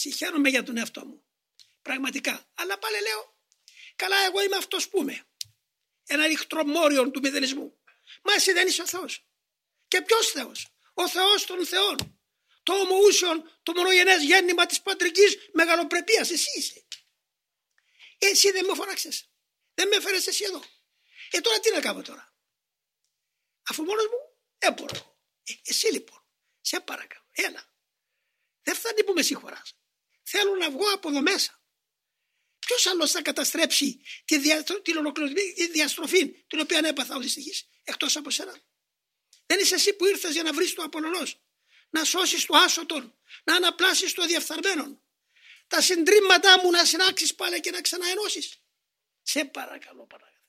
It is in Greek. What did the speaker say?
Συγχαίρομαι για τον εαυτό μου. Πραγματικά. Αλλά πάλι λέω, καλά εγώ είμαι αυτός που είμαι. Ένα ριχτρομόριο του μηδενισμού. Μα εσύ δεν είσαι ο Θεός. Και ποιος Θεός; Ο Θεός των Θεών. Το ομοούσιον, το μονογενές γέννημα της πατρικής μεγαλοπρεπίας. Εσύ είσαι. Εσύ δεν με φοράξες. Δεν με έφερες εσύ εδώ. Ε τώρα τι να κάνω τώρα; Αφού μόνος μου δεν μπορώ. Ε, εσύ λοιπόν. Σε παρακαλώ. Έλα. Δεν φτάνει που με συγχωράς. Θέλω να βγω από εδώ μέσα. Ποιος άλλος θα καταστρέψει τη δια, την ολοκληρωτική διαστροφή την οποία έπαθα ο δυστυχής εκτός από σένα; Δεν είσαι εσύ που ήρθες για να βρεις το απολωνό, να σώσεις το άσωτον, να αναπλάσεις το διαφθαρμένο. Τα συντρίμματά μου να συνάξεις πάλι και να ξαναενώσεις. Σε παρακαλώ παρακαλώ.